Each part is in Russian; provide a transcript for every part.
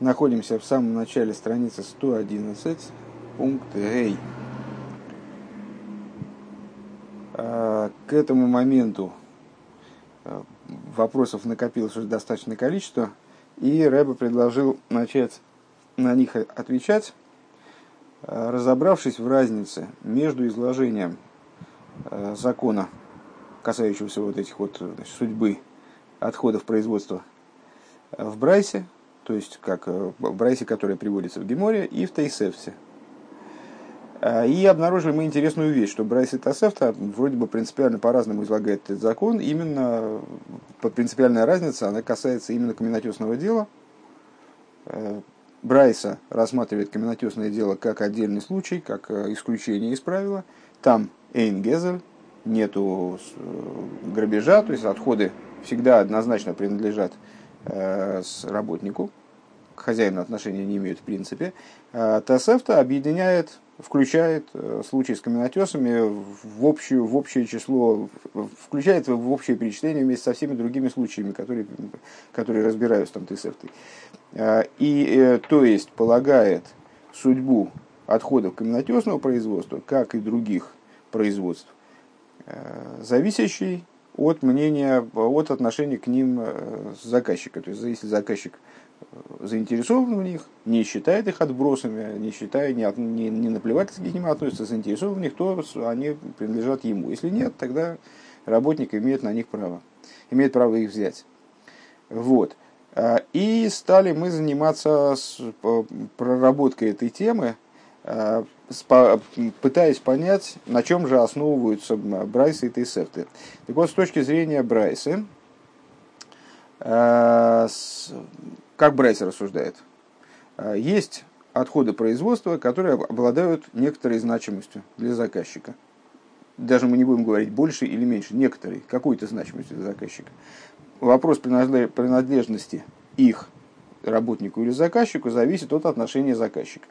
Находимся в самом начале страницы 111, пункт Гей. А, к этому моменту а, вопросов накопилось уже достаточное количество, и Рэба предложил начать на них отвечать, а, разобравшись в разнице между изложением закона, касающегося вот этих вот значит, судьбы отходов производства в Брайсе, то есть как э, в Брайсе, которая приводится в Геморе, и в Тейсефсе. А, и обнаружили мы интересную вещь, что Брайс и Тасефта вроде бы принципиально по-разному излагает этот закон. Именно принципиальная разница, она касается именно каменотесного дела. Э, Брайса рассматривает каменотесное дело как отдельный случай, как э, исключение из правила. Там Эйн Гезель, нету грабежа, то есть отходы всегда однозначно принадлежат работнику хозяину отношения не имеют в принципе. А Тасефта объединяет, включает э, случай с каменотесами в, общую, в общее число, включает в общее перечисление вместе со всеми другими случаями, которые, которые разбираются там Тасефтой. А, и, э, то есть, полагает судьбу отходов каменотесного производства, как и других производств, э, зависящий от мнения, от отношения к ним заказчика. То есть, если заказчик заинтересован в них, не считает их отбросами, не считая, не, не, не наплевательски к ним относится, заинтересован в них, то они принадлежат ему. Если нет, тогда работник имеет на них право, имеет право их взять. Вот. А, и стали мы заниматься с проработкой этой темы, а, пытаясь понять, на чем же основываются Брайсы и Тейсефты. Так вот, с точки зрения Брайсы, а, как Брайс рассуждает? А, есть отходы производства, которые обладают некоторой значимостью для заказчика. Даже мы не будем говорить больше или меньше, некоторой, какой-то значимостью для заказчика. Вопрос принадлежности их работнику или заказчику зависит от отношения заказчика.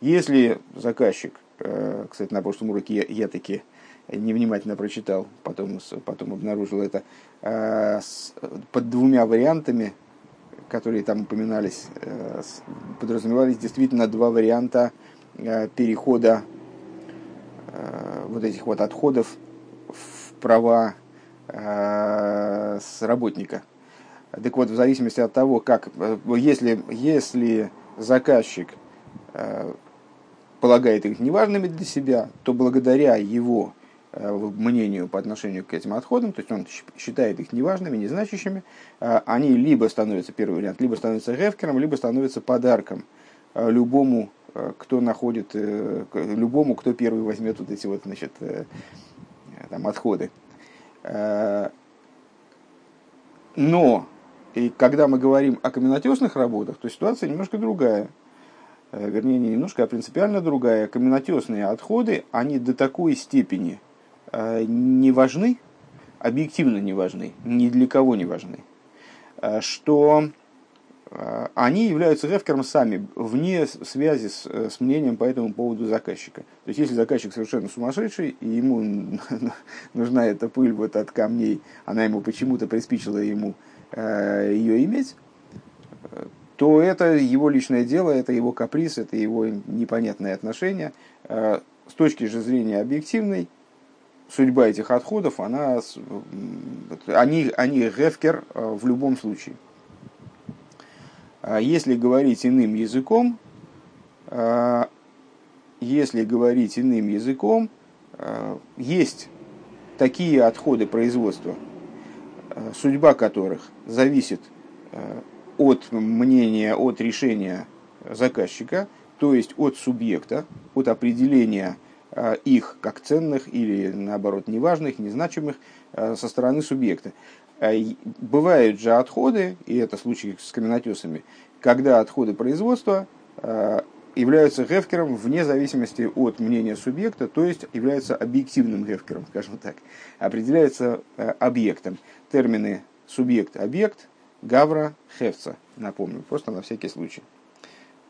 Если заказчик, э, кстати, на прошлом уроке я, я таки невнимательно прочитал, потом, потом обнаружил это, э, под двумя вариантами которые там упоминались, э, подразумевались действительно два варианта э, перехода э, вот этих вот отходов в права с работника. Так вот, в зависимости от того, как, если, если заказчик полагает их неважными для себя, то благодаря его мнению по отношению к этим отходам, то есть он считает их неважными, незначащими, э, они либо становятся, первый вариант, либо становятся ревкером, либо становятся подарком э, любому, кто находит, любому, кто первый возьмет вот эти вот, значит, там, отходы. Но, и когда мы говорим о каменотесных работах, то ситуация немножко другая. Вернее, не немножко, а принципиально другая. Каменотесные отходы, они до такой степени – Э, не важны, объективно не важны, ни для кого не важны, э, что э, они являются рефкером сами, вне связи с, с мнением по этому поводу заказчика. То есть, если заказчик совершенно сумасшедший, и ему нужна эта пыль вот от камней, она ему почему-то приспичила ему ее иметь, то это его личное дело, это его каприз, это его непонятное отношение. С точки же зрения объективной, судьба этих отходов, она, они, они рефкер э, в любом случае. А если говорить иным языком, э, если говорить иным языком, э, есть такие отходы производства, судьба которых зависит от мнения, от решения заказчика, то есть от субъекта, от определения их как ценных или наоборот неважных, незначимых э, со стороны субъекта. Э, бывают же отходы, и это случай с каменотесами, когда отходы производства являются гефкером вне зависимости от мнения субъекта, то есть являются объективным гефкером, скажем так, определяется объектом. Термины субъект-объект, гавра, хевца, напомню, просто на всякий случай.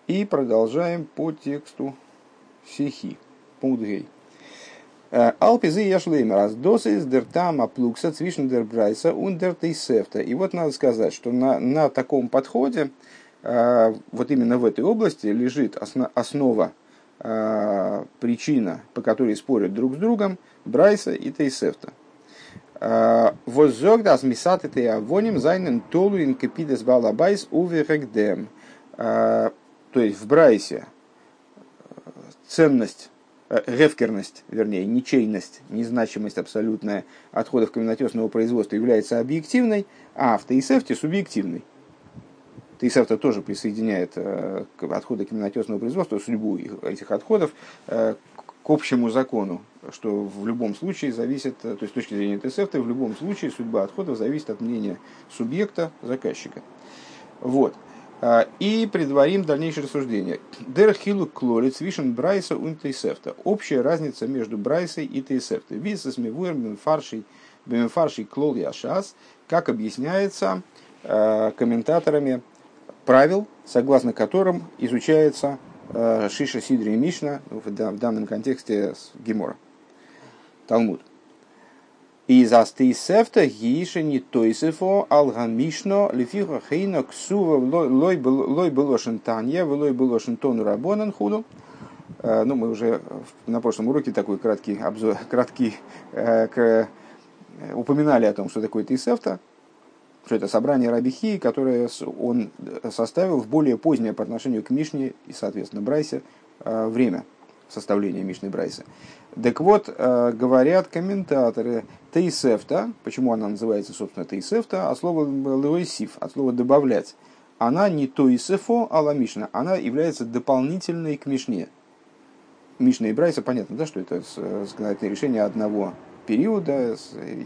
И продолжаем по тексту сихи пункт гей. Э, Алпизы яшлеймер, раз досис дер тама плукса цвишен дер брайса und дер тейсефта. И вот надо сказать, что на, на таком подходе вот именно в этой области лежит основа, причина, по которой спорят друг с другом Брайса и Тейсефта. Воззог das мисат это авоним зайнен толу ин капидес балабайс уверегдем. То есть в Брайсе ценность рефкерность, вернее, ничейность, незначимость абсолютная отходов каменотесного производства является объективной, а в Таисефте субъективной. Таисефта тоже присоединяет э, отходы каменотесного производства, судьбу этих отходов э, к общему закону, что в любом случае зависит, э, то есть с точки зрения Таисефта, в любом случае судьба отходов зависит от мнения субъекта, заказчика. Вот. А, и предварим дальнейшее рассуждение. Дер хилу клорит вишен брайса ун тейсефта. Общая разница между брайсой и тейсефтой. Висас мивуэр бимфарший бимфарший клол яшас, как объясняется а, комментаторами правил, согласно которым изучается а, Шиша Сидри и Мишна, в данном контексте Гемора, Талмуд. И за стейсефта гиша не тойсефо алгамишно лифиха хейна ксува лой было шантанья, лой было шантону рабонан худу. Ну, мы уже на прошлом уроке такой краткий обзор, краткий, к, упоминали о том, что такое тейсефта, что это собрание Рабихи, которое он составил в более позднее по отношению к Мишне и, соответственно, Брайсе время составления Мишны Брайса. Так вот, э, говорят комментаторы, Тейсефта, почему она называется, собственно, Тейсефта, от слова Леойсиф, от слова добавлять, она не Тойсефо, а Ламишна, она является дополнительной к Мишне. Мишна и Брайса, понятно, да, что это законодательное решение одного периода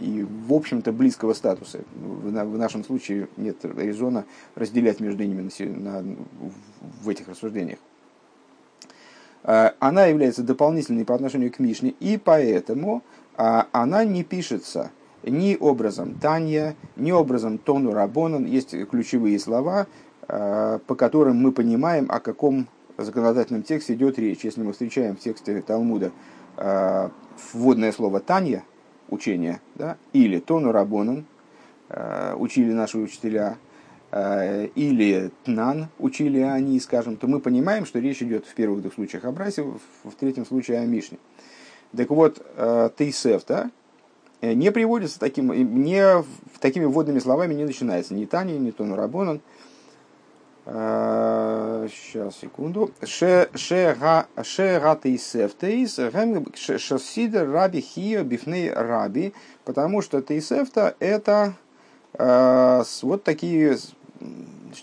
и, в общем-то, близкого статуса. В нашем случае нет резона разделять между ними на, в этих рассуждениях. Э, она является дополнительной по отношению к Мишне, и поэтому а, она не пишется ни образом Танья, ни образом Тону Рабонан. Есть ключевые слова, э, по которым мы понимаем, о каком законодательном тексте идет речь. Если мы встречаем в тексте Талмуда э, вводное слово Танья, учение, да, или Тону Рабонан, учили наши учителя, Э, или Тнан, учили они, скажем, то мы понимаем, что речь идет в первых двух случаях о Брасе, в третьем случае о Мишне. Так вот, э, Тейсефта э, не приводится таким, не, такими вводными словами не начинается. Ни Тани, ни Тон Рабонан. Сейчас, секунду. Шега Тейсефтейс, Шасидер Раби Хио Бифней Раби, потому что Тейсефта это вот такие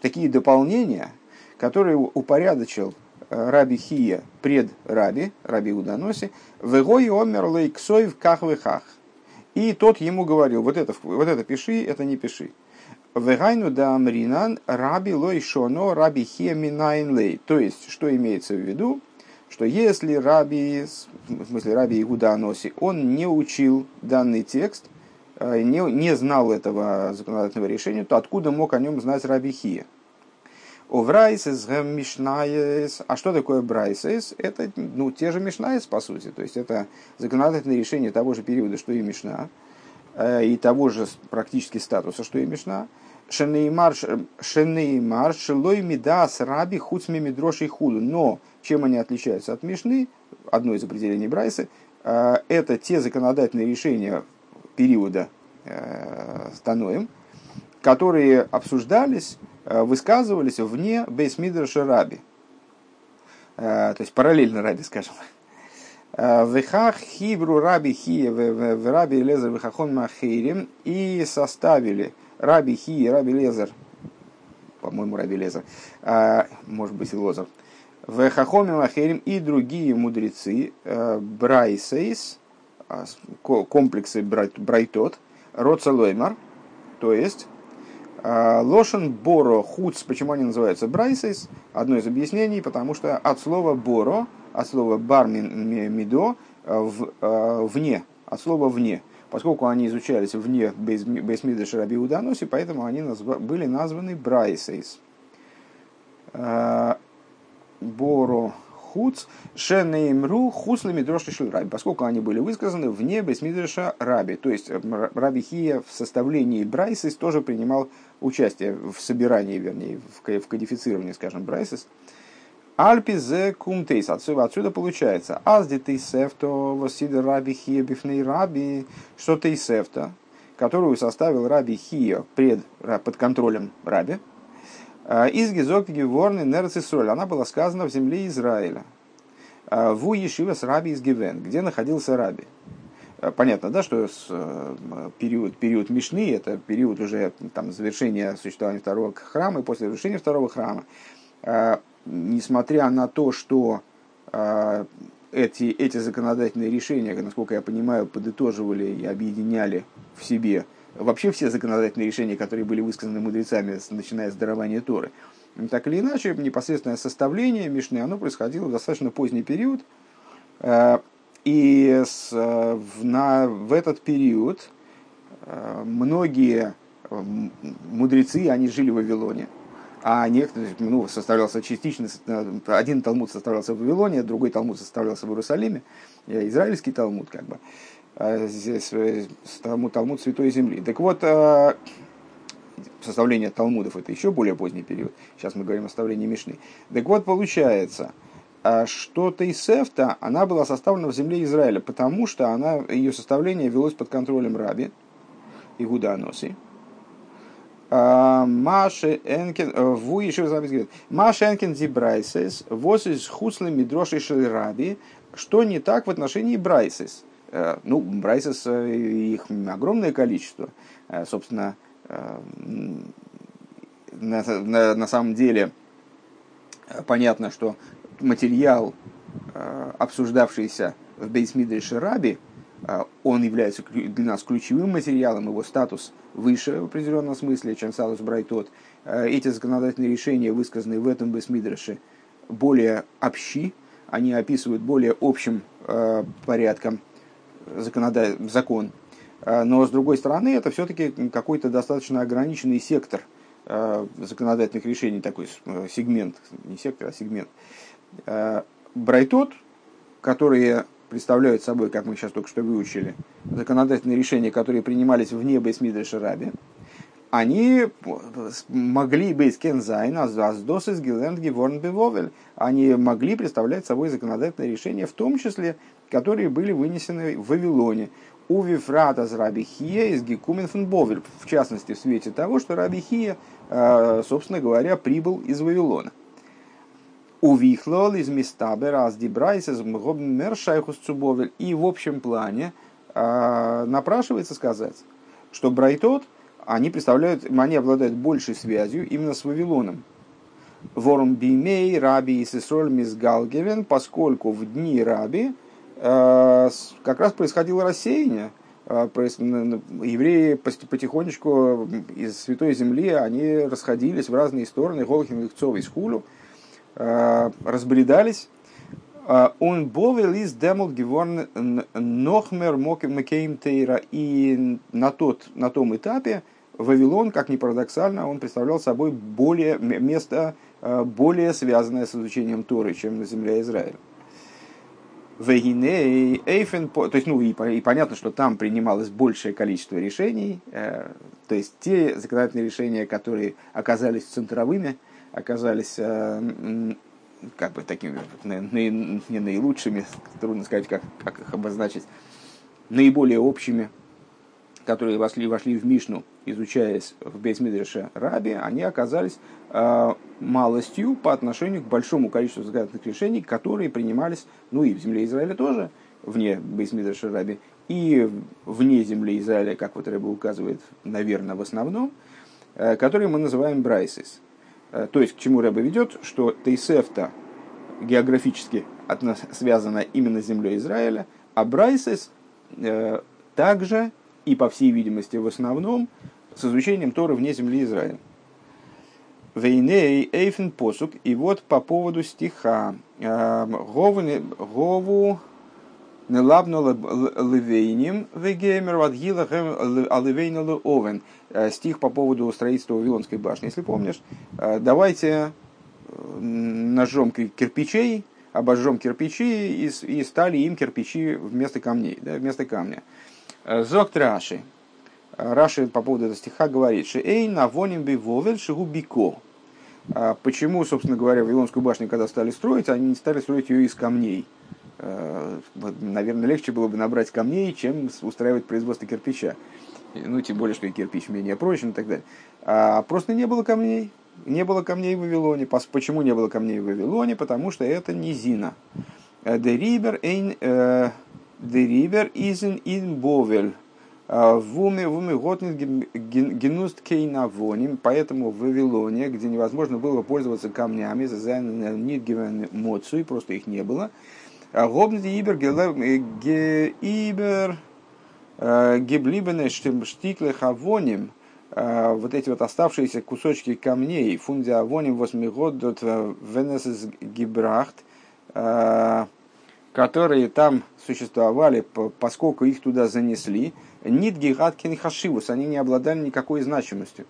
такие дополнения, которые упорядочил э, Раби Хия пред Раби, Раби в Игой омер лейксой в кахвехах. И тот ему говорил, вот это, вот это пиши, это не пиши. Вегайну да амринан раби лой шоно раби хия минайн лей. То есть, что имеется в виду, что если раби, в смысле раби Игуда Аноси, он не учил данный текст, не, не знал этого законодательного решения, то откуда мог о нем знать Раби Хия? Оврайсес, мишнаес. А что такое брайсес? Это ну, те же мишнаес, по сути. То есть это законодательное решение того же периода, что и мишна, э, и того же практически статуса, что и мишна. Шенеймар, шенеймар, шелой мидас раби хуцми мидрошей худу. Но чем они отличаются от мишны, одно из определений Брайса, э, это те законодательные решения периода э, Таноем, которые обсуждались, э, высказывались вне Бейсмидраша Раби. Э, то есть параллельно Раби, скажем. Вехах хибру раби хия в раби лезер вехахон махирим и составили раби хия, раби лезер, по-моему, раби лезер, может быть и лозер, вехахоми махирим и другие мудрецы брайсейс, комплексы брайтот, роцелоймар, то есть а, Лошен Боро Хуц, почему они называются Брайсейс? Одно из объяснений, потому что от слова Боро, от слова Бармин Мидо, а, в, вне, от слова вне. Поскольку они изучались вне Бейсмида Шараби Уданоси, поэтому они назва, были названы Брайсейс. Боро хуц шенеймру хуслами дрошишил раби, поскольку они были высказаны вне бесмидреша раби. То есть раби Хия в составлении Брайсис тоже принимал участие в собирании, вернее, в кодифицировании, скажем, Брайсис. Альпи зе кумтейс. Отсюда, отсюда получается. Азди ты сефто восида раби хия бифней раби. Что ты сефто, которую составил раби хия пред, под контролем раби. А, из гизок геворны нерцисроль. Она была сказана в земле Израиля. А, Ву Ешива с раби из Гивен, где находился раби. А, понятно, да, что период, период Мишны, это период уже там, завершения существования второго храма, и после завершения второго храма несмотря на то, что э, эти, эти законодательные решения, насколько я понимаю, подытоживали и объединяли в себе вообще все законодательные решения, которые были высказаны мудрецами, начиная с дарования Торы. Так или иначе, непосредственное составление Мишны, оно происходило в достаточно поздний период. Э, и с, в, в этот период э, многие мудрецы, они жили в Вавилоне а некоторые, ну, составлялся частично, один Талмуд составлялся в Вавилоне, другой Талмуд составлялся в Иерусалиме, израильский Талмуд, как бы, здесь э, Талмуд, Талмуд Святой Земли. Так вот, а, составление Талмудов это еще более поздний период, сейчас мы говорим о составлении Мишны. Так вот, получается, а что Тейсефта, она была составлена в земле Израиля, потому что она, ее составление велось под контролем Раби, Игуда Аноси, Маше Энкен, э, ву еще говорит, Маше Энкен Брайсес, воз из хуслы мидроши раби, что не так в отношении Брайсес? Э, ну, Брайсес, э, их огромное количество. Собственно, на, на, на самом деле, понятно, что материал, обсуждавшийся в Бейсмидрише Раби, а, он является для нас ключевым материалом, его статус выше в определенном смысле, чем статус Брайтот. Эти законодательные решения, высказанные в этом Бесмидраше, более общи, они описывают более общим порядком законодатель, закон. Но, с другой стороны, это все-таки какой-то достаточно ограниченный сектор законодательных решений, такой сегмент, не сектор, а сегмент. Брайтот, которые представляют собой, как мы сейчас только что выучили, законодательные решения, которые принимались вне Бейсмидреша Раби, они могли быть קען זײַן, אַז דאָס איז בבבל. Они могли представлять собой законодательные решения, в том числе, которые были вынесены в Вавилоне. ובפרט אַז רבי חייא איז געקומען פֿון בבל, в частности, в свете того, что Раби Хия, э, собственно говоря, прибыл из Вавилона. Увихлол из Мистабе раз дибрайсес мершайхус цубовель. И в общем плане э, напрашивается сказать, что брайтот, они представляют, они обладают большей связью именно с Вавилоном. Ворум бимей раби и сесроль мизгалгелен, поскольку в дни раби как раз происходило рассеяние, э, евреи потихонечку из Святой Земли они расходились в разные стороны, Голхин, Лихцов и Скулю, Э, разбредались. Э, он бовел из демол геворн нохмер макейм тейра. И на, тот, на том этапе Вавилон, как ни парадоксально, он представлял собой более, место э, более связанное с изучением Торы, чем на земле Израиля. Вегиней, Эйфен, то есть, ну, и, и понятно, что там принималось большее количество решений, э, то есть те законодательные решения, которые оказались центровыми, оказались э, как бы такими не наилучшими, трудно сказать, как, как их обозначить, наиболее общими, которые вошли, вошли в Мишну, изучаясь в Бейсмидреше Раби, они оказались э, малостью по отношению к большому количеству законодательных решений, которые принимались, ну и в земле Израиля тоже, вне Бейсмидреше Раби, и вне земли Израиля, как вот Рэба указывает, наверное, в основном, э, которые мы называем брайсис. Э, то есть, к чему Рэба ведет, что Тейсефта географически связана именно с землей Израиля, а Брайсес э, также и, по всей видимости, в основном с изучением Торы вне земли Израиля. Вейней эйфен посук. И вот по поводу стиха. Э, Гову Нелабну левейним вегеймер вадгила аливейну овен. Э, стих по поводу строительства Вавилонской башни. Если помнишь, э, давайте э, ножом кирпичей обожжем кирпичи и, и стали им кирпичи вместо камней, да, вместо камня. Зок Раши. Раши по поводу этого стиха говорит, что «Эй, навоним би вовель шигу бико». Почему, собственно говоря, Вавилонскую башню, когда стали строить, они не стали строить ее из камней? Наверное, легче было бы набрать камней, чем устраивать производство кирпича. Ну, тем более, что и кирпич менее прочен и так далее. А просто не было камней. Не было камней в Вавилоне. Почему не было камней в Вавилоне? Потому что это низина. Дерибер эйн дерибер изен ин бовель. В уме, в уме готнет генуст кейнавоним, поэтому в Вавилоне, где невозможно было пользоваться камнями, за нидгивен моцу, просто их не было, гобнет ибер ибер геблибене штикле хавоним, вот эти вот оставшиеся кусочки камней, фундиавоним восьмигод венесес гибрахт, которые там существовали, поскольку их туда занесли, нит гигаткин хашивус, они не обладали никакой значимостью.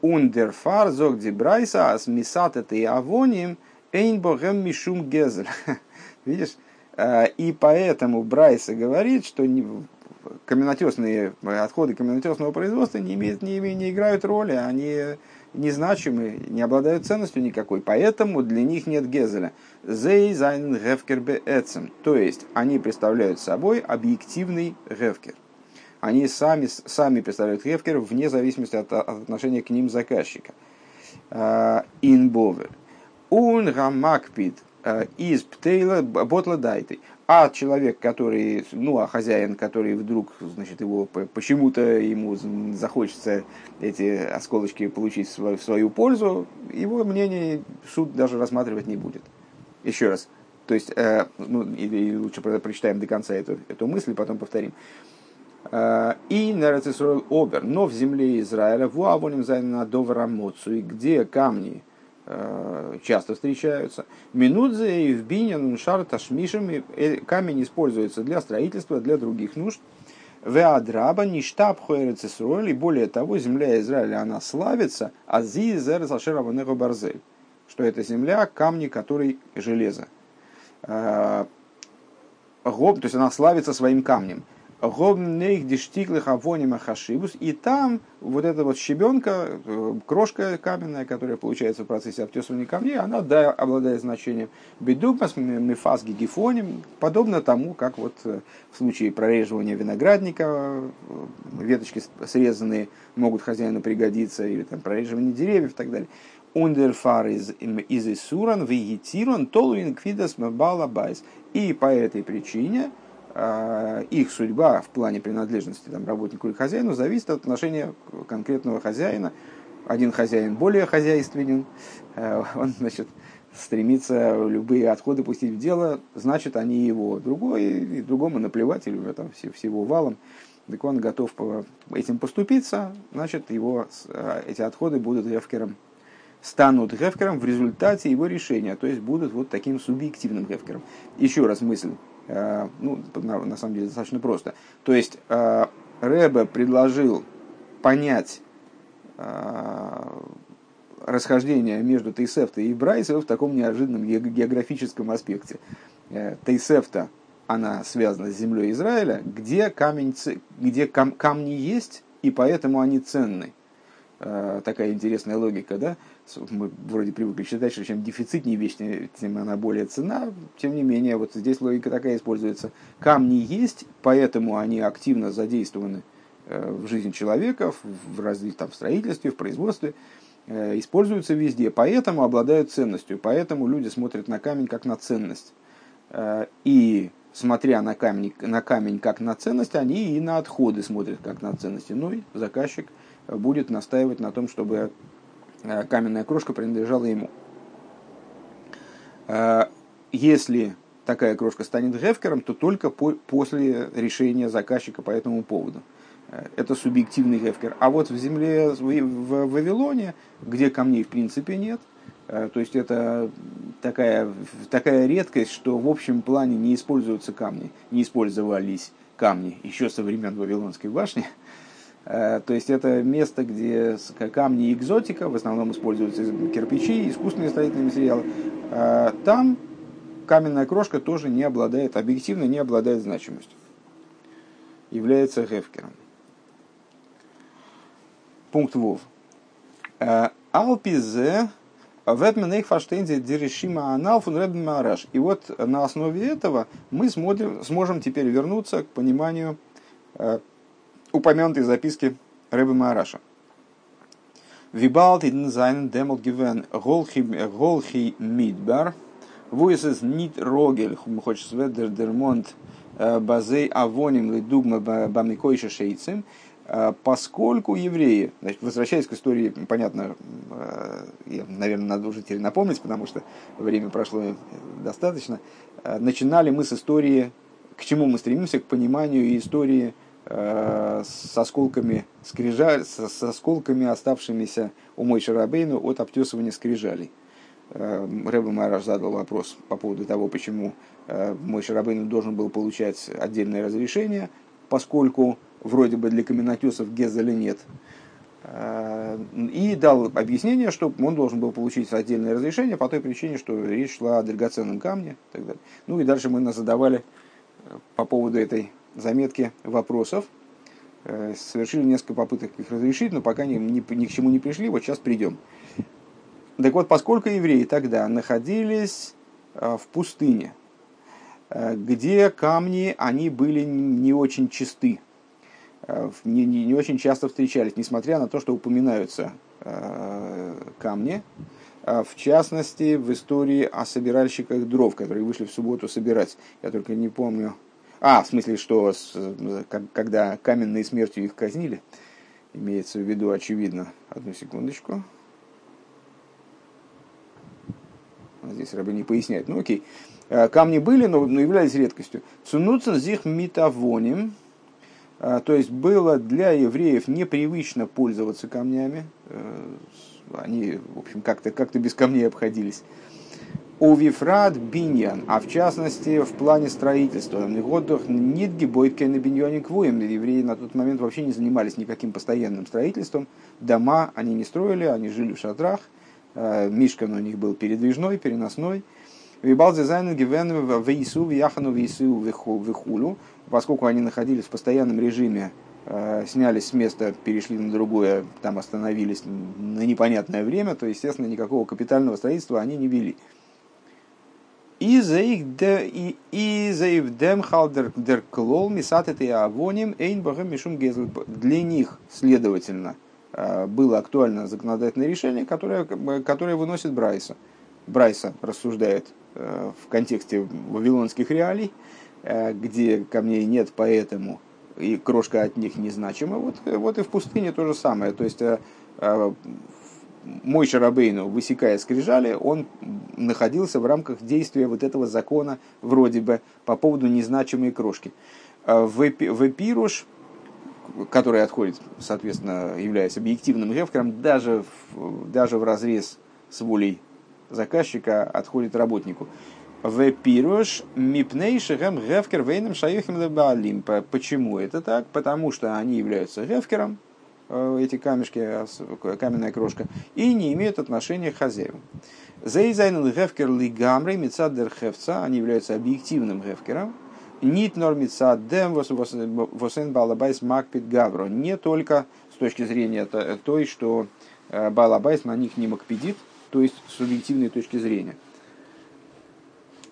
Ундерфар зог дибрайса ас мисат это и авоним эйн богем мишум гезель. Видишь? И поэтому Брайса говорит, что каменотесные отходы каменотесного производства не, имеют, не, не играют роли, они незначимы, не обладают ценностью никакой, поэтому для них нет гезеля. זיי זײַנען הפקר בעצם, то есть они представляют собой объективный הפקר. Они сами, сами представляют הפקר вне зависимости от, от отношения к ним заказчика. Инбовер. Un рамакпид из птейла ботла дайты. А человек, который, ну, а хозяин, который вдруг, значит, его почему-то ему захочется эти осколочки получить в свою, в свою пользу, его мнение суд даже рассматривать не будет. Еще раз. То есть, э, ну, или лучше прочитаем до конца эту, эту мысль, потом повторим. Э, и Нерацисроил Обер, но в земле Израиля, в Уавоним Зайна Доврамоцу, где камни, часто встречаются. Минудзе и в Бинин, Шар, Ташмишем. Э, камень используется для строительства, для других нужд. Веадраба, Ништаб, Хуэрецесруэль. И более того, земля Израиля, она славится. Ази, Зер, Сашера, Барзель. Что это земля, камни, которые железо. Э, то есть она славится своим камнем. Гобнейх диштиклых авонима хашибус. И там вот эта вот щебенка, э, крошка каменная, которая получается в процессе обтесывания камней, она да, обладает значением. Бедупас мифас гигифоним, подобно тому, как вот э, в случае прореживания виноградника э, веточки срезанные могут хозяину пригодиться, или там прореживание деревьев и так далее. Ундерфар из Исуран, вегетирон, толуин квидас балабайс. И по этой причине, их судьба в плане принадлежности там, работнику или хозяину зависит от отношения конкретного хозяина. Один хозяин более хозяйственен, э, он значит, стремится любые отходы пустить в дело, значит, они его. Другой, и другому наплевать или уже там всего валом. Так он готов этим поступиться, значит, его, э, эти отходы будут гефкером, станут гефкером в результате его решения, то есть будут вот таким субъективным гефкером. Еще раз мысль Э, ну, на, на самом деле достаточно просто. То есть э, Рэбе предложил понять э, расхождение между Тейсефта и Брайсом в таком неожиданном географическом аспекте. Тейсефта, она связана с землей Израиля, где, камень, где кам, камни есть, и поэтому они ценны. Такая интересная логика, да? Мы вроде привыкли считать, что чем дефицитнее вещь, тем она более цена. Тем не менее, вот здесь логика такая используется. Камни есть, поэтому они активно задействованы э, в жизни человека, в развитии, там, в строительстве, в производстве, э, используются везде, поэтому обладают ценностью, поэтому люди смотрят на камень как на ценность. Э, и смотря на камень, на камень как на ценность, они и на отходы смотрят как на ценности. Ну и заказчик будет настаивать на том, чтобы каменная крошка принадлежала ему. Э, если такая крошка станет гефкером, то только по, после решения заказчика по этому поводу. Э, это субъективный гефкер. А вот в земле, в Вавилоне, где камней в принципе нет, то есть это такая, такая редкость, что в общем плане не используются камни, не использовались камни еще со времен Вавилонской башни, Э, то есть это место, где камни экзотика, в основном используются кирпичи, искусственные строительные материалы. Э, там каменная крошка тоже не обладает, объективно не обладает значимостью. Является гефкером. Пункт Вов. Э, Алпизе Вебменейх фаштейнзе дерешима анал фун мараш. И вот на основе этого мы смотрим, сможем теперь вернуться к пониманию э, упомянутой записки Рэбе Мараша. Вибалт иден зайн демол гивен голхи мидбар, вуесес нит рогель, хочешь сведер дермонт э, базей авоним лидугма бамикойша шейцем, э, поскольку евреи, значит, возвращаясь к истории, понятно, э, я, наверное, надо уже теперь напомнить, потому что время прошло достаточно, начинали мы с истории, к чему мы стремимся, к пониманию истории с осколками скрижаль, с, с осколками, оставшимися у Мой Шарабейну от обтесывания скрижалей. Э, Рэбе Мараш задал вопрос по поводу того, почему э, Мой Шарабейну должен был получать отдельное разрешение, поскольку вроде бы для каменотесов Гезеля нет. И дал объяснение, что он должен был получить отдельное разрешение по той причине, что речь шла о драгоценном камне. И так далее. Ну и дальше мы задавали по поводу этой заметки вопросов. Э, совершили несколько попыток их разрешить, но пока ни, ни, ни к чему не пришли, вот сейчас придем. Так вот, поскольку евреи тогда находились э, в пустыне, э, где камни, они были не очень чисты, не, не, не очень часто встречались, несмотря на то, что упоминаются камни, в частности, в истории о собиральщиках дров, которые вышли в субботу собирать. Я только не помню, а, в смысле, что с, когда каменной смертью их казнили, имеется в виду, очевидно. Одну секундочку. Здесь рабы не поясняет. Ну окей. А, камни были, но, но являлись редкостью. Цунуцен зих митавоним. А, то есть было для евреев непривычно пользоваться камнями. Э, они, в общем, как-то как без камней обходились. Увифрат биньян, а в частности в плане строительства. Негодах нидги бойткин и биньоне квуем. Евреи на тот момент вообще не занимались никаким постоянным строительством. Дома они не строили, они жили в шатрах. Э, Мишкан у них был передвижной, переносной. Вибал дизайн гивен вейсу вяхану вейсу вихулю. Поскольку они находились в постоянном режиме э, снялись с места, перешли на другое, там остановились на непонятное время, то, естественно, никакого капитального строительства они не вели. И за их дем халдер дер клол мисат это авоним эйн богам мишум гезл. Для них, следовательно, э, было актуально законодательное решение, которое, которое выносит Брайса. Брайса рассуждает э, в контексте вавилонских реалий, э, где камней нет, поэтому и крошка от них незначима. Вот, вот и в пустыне то же самое. То есть мой Шарабейну, высекая скрижали, он находился в рамках действия вот этого закона, вроде бы, по поводу незначимой крошки. А в Эпируш, который отходит, соответственно, являясь объективным гефкером, даже в, даже в разрез с волей заказчика отходит работнику. В Эпируш мипней шехем гефкер вейном шаюхим лебалим. Почему это так? Потому что они являются гефкером, Э, эти камешки, а каменная крошка, и не имеют отношения к хозяевам. Зейзайнен гефкер лигамрей мецадер хевца, они являются объективным гефкером, нит нор мецадем восен балабайс макпит гавро, не только с точки зрения той, что э, балабайс на них не макпедит, то есть с субъективной точки зрения.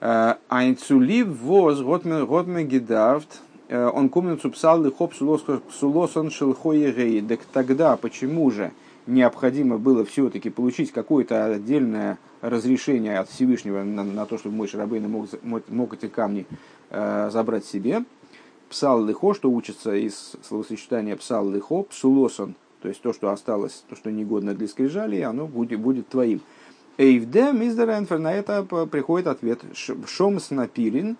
Э, Айнцулив воз готмен гидавт Э, он кумин цупсал хоп сулосон шелхоегей. Так тогда почему же необходимо было все-таки получить какое-то отдельное разрешение от Всевышнего на, на то, чтобы мой Шарабейн мог, мог эти камни э, забрать себе? Псал лихо, что учится из словосочетания псал лихо, псулосон, то есть то, что осталось, то, что негодно для скрижали, оно будет, будет твоим. Эйвдем издеренфер, на это приходит ответ. Шом снапирин,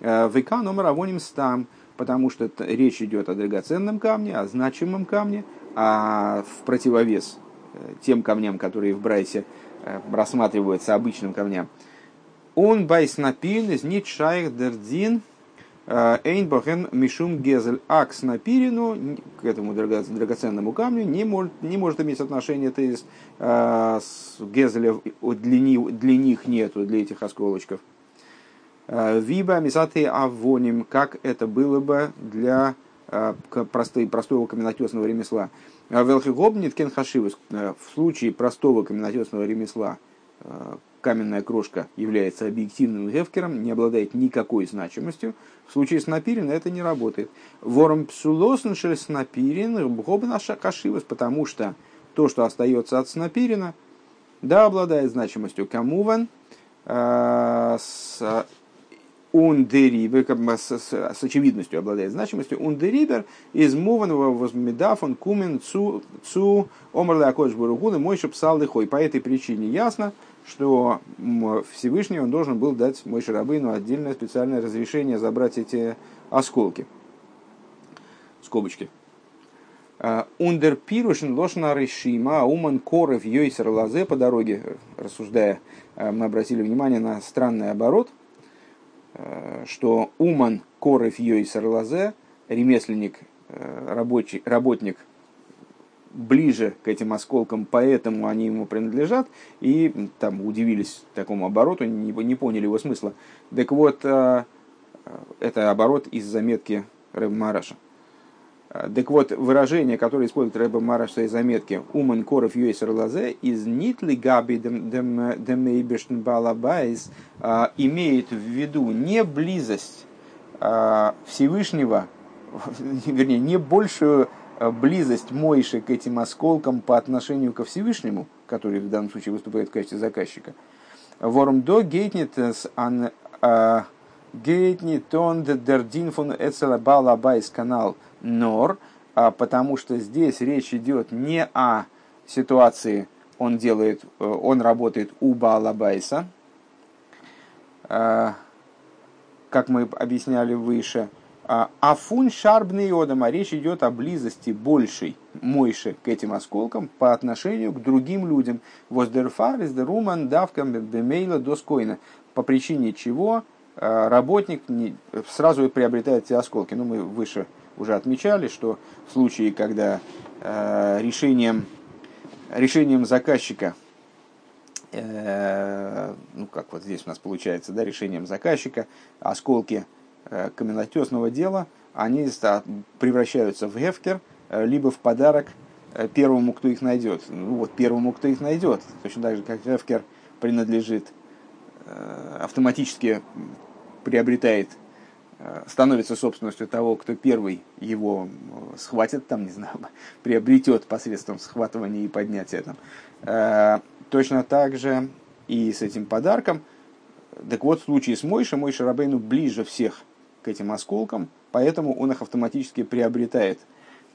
э, ВК номер авоним стам потому что речь идет о драгоценном камне, о значимом камне, а в противовес э, тем камням, которые в Брайсе э, рассматриваются обычным камням. Он байснапин из нитшайх дердин э, эйнбахен мишум гезель акс напирину к этому драгоценному камню не может, не может иметь отношения тезис с гезеля для, для них нету, для этих осколочков. Виба мисаты авоним, как это было бы для простой, простого каменотесного ремесла. Велхигобнит кен хашивус. В случае простого каменотесного ремесла каменная крошка является объективным гефкером, не обладает никакой значимостью. В случае с напирин это не работает. Вором псулосн с напирин гобна кашивус, потому что то, что остается от снапирина, да, обладает значимостью. Камуван ундерибер, с, с, с очевидностью обладает значимостью, ундерибер из мованного возмедафон кумен цу, цу омрле акодж бургун и мой псал лихой. По этой причине ясно, что Всевышний он должен был дать мой Шарабыну отдельное специальное разрешение забрать эти осколки. Скобочки. Ундер пирушин лошна решима, уман коров йойсер лазе по дороге, рассуждая, мы обратили внимание на странный оборот – что Уман Коров Йойсер Лазе, ремесленник, э, рабочий, работник, ближе к этим осколкам, поэтому они ему принадлежат, и там удивились такому обороту, не, не поняли его смысла. Так вот, э, это оборот из заметки Рэб Мараша. Так вот, выражение, которое использует Рэба Мара в своей заметке «Умен коров юэсер лазе» из «Нитли габи демейбештен балабайз» э, имеет в виду не близость э, Всевышнего, вернее, не большую близость Мойши к этим осколкам по отношению ко Всевышнему, который в данном случае выступает в качестве заказчика. Ворм до гейтнитес ан гейтнитон дердин фон эцела балабайз канал – нор, а потому что здесь речь идет не о ситуации, он делает, э, он работает у Баалабайса, а, как мы объясняли выше, а, а фун шарбный одам, а речь идет о близости большей Мойши к этим осколкам по отношению к другим людям. Воздерфар из деруман давкам бемейла доскойна. По причине чего работник сразу приобретает эти осколки. Ну, мы выше уже отмечали, что в случае, когда э, решением, решением заказчика, э, ну как вот здесь у нас получается, да, решением заказчика, осколки э, каменотесного дела, они превращаются в гефкер, э, либо в подарок э, первому, кто их найдет. Ну вот первому, кто их найдет. Точно так же, как гефкер принадлежит, э, автоматически приобретает становится собственностью того, кто первый его э, схватит, там, не знаю, приобретет посредством схватывания и поднятия. Там. Э, точно так же и с этим подарком. Так вот, в случае с Мойшей, Мойша Рабейну ближе всех к этим осколкам, поэтому он их автоматически приобретает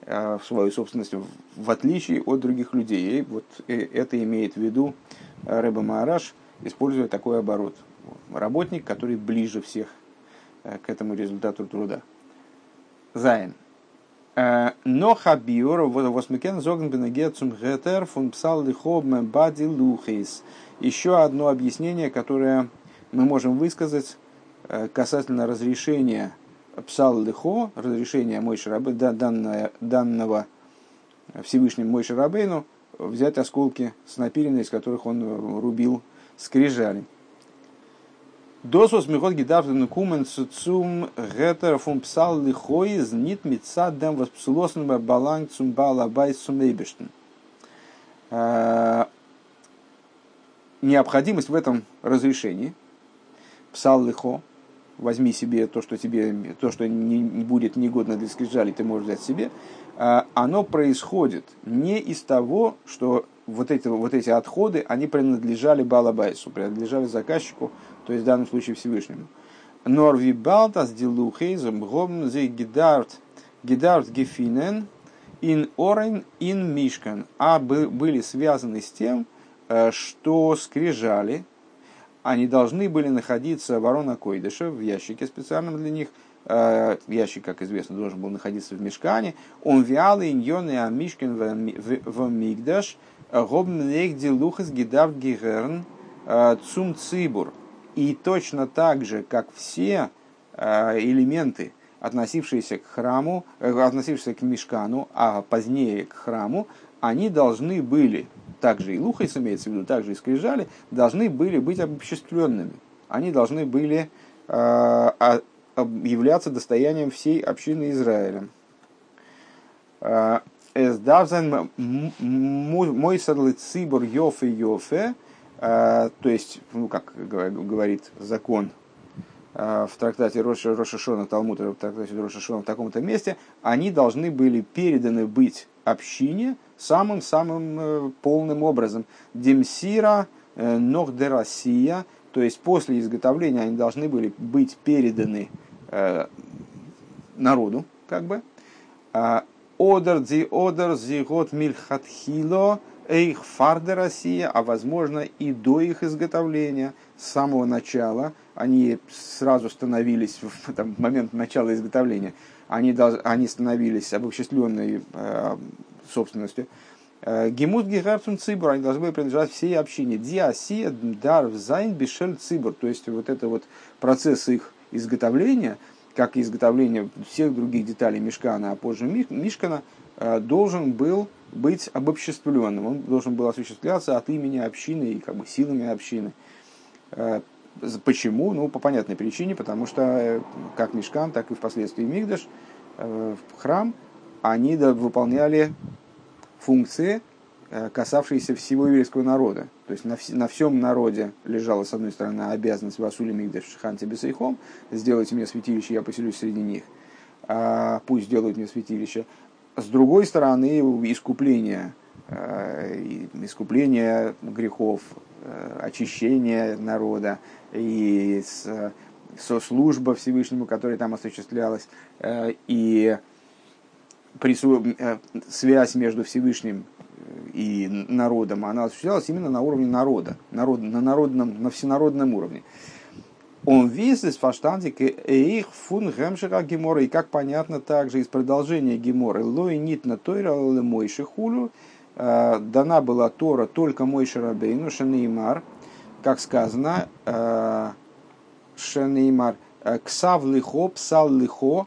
в свою собственность, в отличие от других людей. И вот это имеет в виду Рэба Маараш, используя такой оборот. Работник, который ближе всех Э, к этому результату труда. Зайн. Э, но хабиор восмекен зоген бенегецум гетер фун псал лихобме бади лухейс. Еще одно объяснение, которое мы можем высказать э, касательно разрешения псал лихо, разрешения мой шарабы, данного, данного Всевышним мой шарабейну взять осколки с напилина, из которых он рубил скрижали. Досус михот гидавтен кумен цум гетер фун псал лихоиз нит митсадем воспсулосен баланг цум балабай сумейбештен. Необходимость в этом разрешении. Псал лихо, возьми себе то, что тебе, то, что не, не будет негодно для скрижали, ты можешь взять себе, оно происходит не из того, что вот эти, вот эти отходы, они принадлежали Балабайсу, принадлежали заказчику, то есть в данном случае Всевышнему. Норви Балтас Дилухейзом Гом Гидарт Гидарт Гефинен ин Орен ин Мишкан, а были связаны с тем, э, что скрижали, они должны были находиться ворона Койдыша в ящике специальном для них, э, ящик, как известно, должен был находиться в мешкане. Он виал иньоны а мишкин в мигдаш, гобн легди лухас гидарт гигерн э, цум цибур. И точно так же, как все э, элементы, относившиеся к храму, э, относившиеся к мешкану, а позднее к храму, они должны были, также и лухайс имеется в виду, также и скрижали, должны были быть обобществленными. Они должны были а, являться достоянием всей общины Израиля. Эсдавзен мой садлы цибор йофе йофе, то есть, ну, как говорит закон в трактате Роша, Рошашона, Талмуда, в трактате Рошашона в таком-то месте, они должны были переданы быть общине самым-самым э, полным образом. Демсира, э, Нохдерасия, то есть после изготовления они должны были быть переданы э, народу, как бы. А, одер зи одер зи год мильхатхило эйх фарде Россия, а возможно и до их изготовления, с самого начала, они сразу становились в там, момент начала изготовления, они, они становились обобществленной э, собственностью. Э, געמוזט געהערן צום ציבור, они должны были принадлежать всей общине. די עשיה דאַרף זײַן בשל ציבור. То есть вот это вот процесс их изготовления, как и изготовление всех других деталей Мешкана, а позже Мишкана, э, должен был быть обобществленным. Он должен был осуществляться от имени общины и как бы силами общины. Э, почему? Ну, по понятной причине, потому что как Мешкан, так и впоследствии Микдаш, храм, они выполняли функции, э, касавшиеся всего еврейского народа. То есть на, вс- на всем народе лежала, с одной стороны, обязанность Васули Мигдаш Шиханти Бесейхом, сделать мне святилище, я поселюсь среди них, а пусть сделают мне святилище. С другой стороны, искупление, э, искупление грехов, э, очищение народа и служба Всевышнему, которая там осуществлялась, и. Э, связь между Всевышним и народом, она осуществлялась именно на уровне народа, народ, на, народном, на всенародном уровне. Он весь из фаштандик их фун гемшера гемора, и как понятно также из продолжения геморы, лой нит на тойра мойши хулю, э, дана была Тора только Мойши Рабейну, Шанеймар, как сказано, Шанеймар, ксав лихо, псал лихо,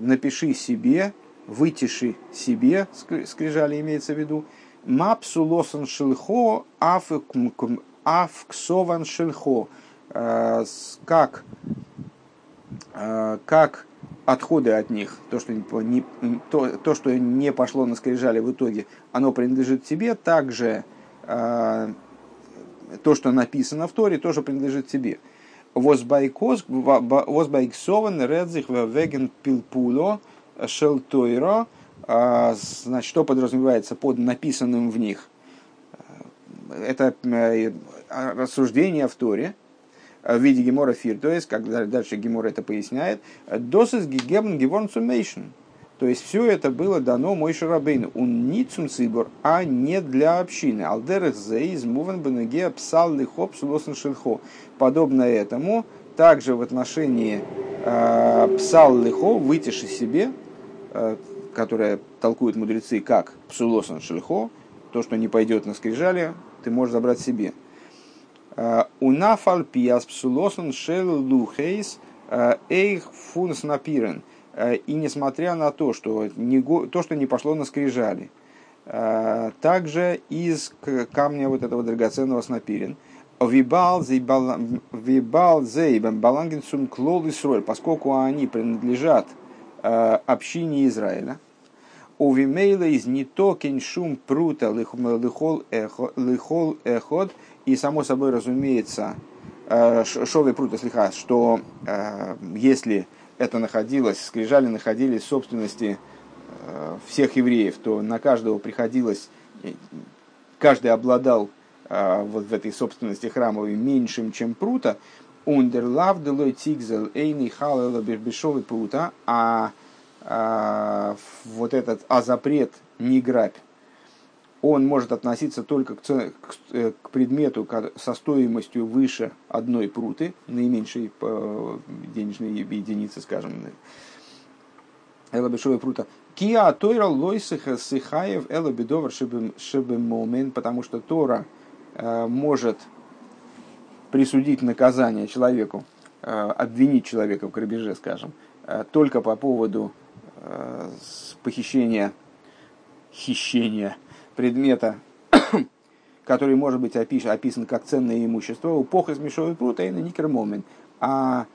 напиши себе, вытиши себе, скрижали имеется в виду, мапсу лосан шельхо, афксован шельхо, э, как, э, как отходы от них, то что, не, то, то, что не пошло на скрижали в итоге, оно принадлежит тебе, также э, то, что написано в Торе, тоже принадлежит тебе. Возбайксован редзих веген пилпуло, шелтойро, значит, что подразумевается под написанным в них? Это э, рассуждение в Торе, в виде Гемора Фир, то есть, как дальше Гемора это поясняет, досыс гигебн геворн То есть все это было дано мой шарабейну. Он не цумцибор, а не для общины. Алдерах зейз муван бенеге псал лихоп сулосен шельхо. Подобно этому, также в отношении э, псал лихо, вытиши себе, Э, которая толкуют мудрецы как псулосан шельхо, то, что не пойдет на скрижали, ты можешь забрать себе. Э, Унафаль пиас псулосан шел лухейс э, эйх фунс напирен. И несмотря на то, что не, то, что не пошло на скрижали, также из камня вот этого драгоценного снапирин, Вибал зейбам балангин сум клол поскольку они принадлежат Э, общине Израиля. У Вимейла из не то кеншум прута лихол эход, и само собой разумеется, э, шовы прута слиха, что э, если это находилось, скрижали находились в собственности всех евреев, то на каждого приходилось, каждый обладал вот в этой собственности храмовой меньшим, чем прута, Ундерлав делой тигзел эйни халела бешовый прута, а вот этот а запрет не грабь, он может относиться только к, к, э, предмету со стоимостью выше одной пруты, наименьшей э, денежной единицы, скажем, Элабешовой прута. Киа тойра лойсиха сихаев элабедовар шебемомен, потому что Тора э, может присудить наказание человеку, э, обвинить человека в грабеже, скажем, э, только по поводу э, похищения, хищения предмета, который может быть описан, описан как ценное имущество, упох из мешовой прута и на никермомен. А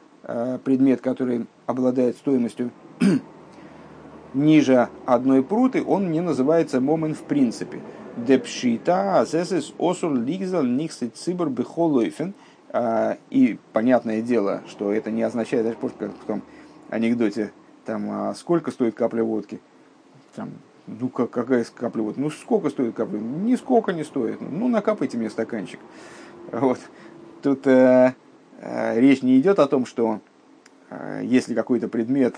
предмет, который обладает стоимостью ниже одной пруты, он не называется момен в принципе. Депшита, азесес, осур, лигзал, никсы, цибр, бихолойфен. И понятное дело, что это не означает, даже как в том анекдоте, там, а сколько стоит капля водки? Там, ну, как, какая водки? Ну, сколько стоит капля? Нисколько не стоит. Ну, накапайте мне стаканчик. Вот. Тут э, э, речь не идет о том, что э, если какой-то предмет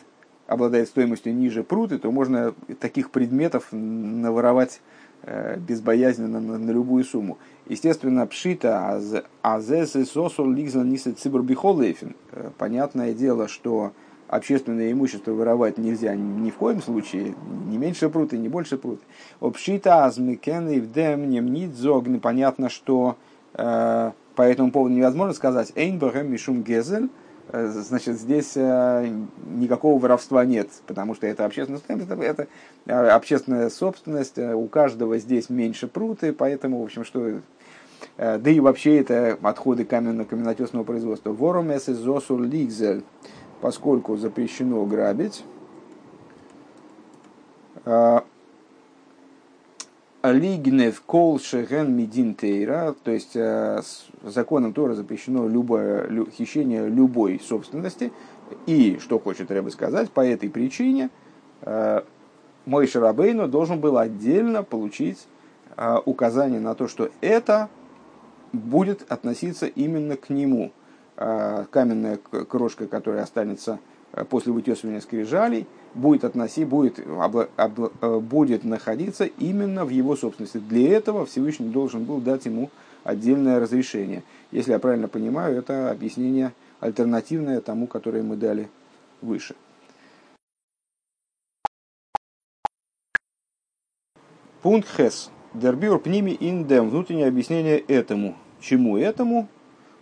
обладает стоимостью ниже пруты, то можно таких предметов наворовать э, безбоязненно на, на любую сумму. Естественно, пшита азес и сосул лигзан э, Понятное дело, что общественное имущество воровать нельзя ни в коем случае, не меньше пруты, не больше пруты. Обшита азмикен и вдем немнит зогн. Понятно, что э, по этому поводу невозможно сказать эйнбахем мишум гезель, Э, значит, здесь э, никакого воровства нет, потому что это общественная собственность, это э, общественная собственность, у каждого здесь меньше пруты, поэтому, в общем, что... Да и вообще это отходы каменно-каменотесного производства. Ворум зосур лигзель, поскольку запрещено грабить, Лигнев кол шеген мидин тейра, то есть э, законом Тора запрещено любое хищение любой собственности. И, что хочет Рэбе сказать, по этой причине э, мой Шарабейну должен был отдельно получить указание на то, что это будет относиться именно к нему. Каменная крошка, которая останется после вытесывания скрижалей, будет относить, будет, обла, обла, э, будет находиться именно в его собственности. Для этого Всевышний должен был дать ему отдельное разрешение. Если я правильно понимаю, это объяснение альтернативное тому, которое мы дали выше. Пункт Хес. Дербюр пними индем. Внутреннее объяснение этому. Чему этому?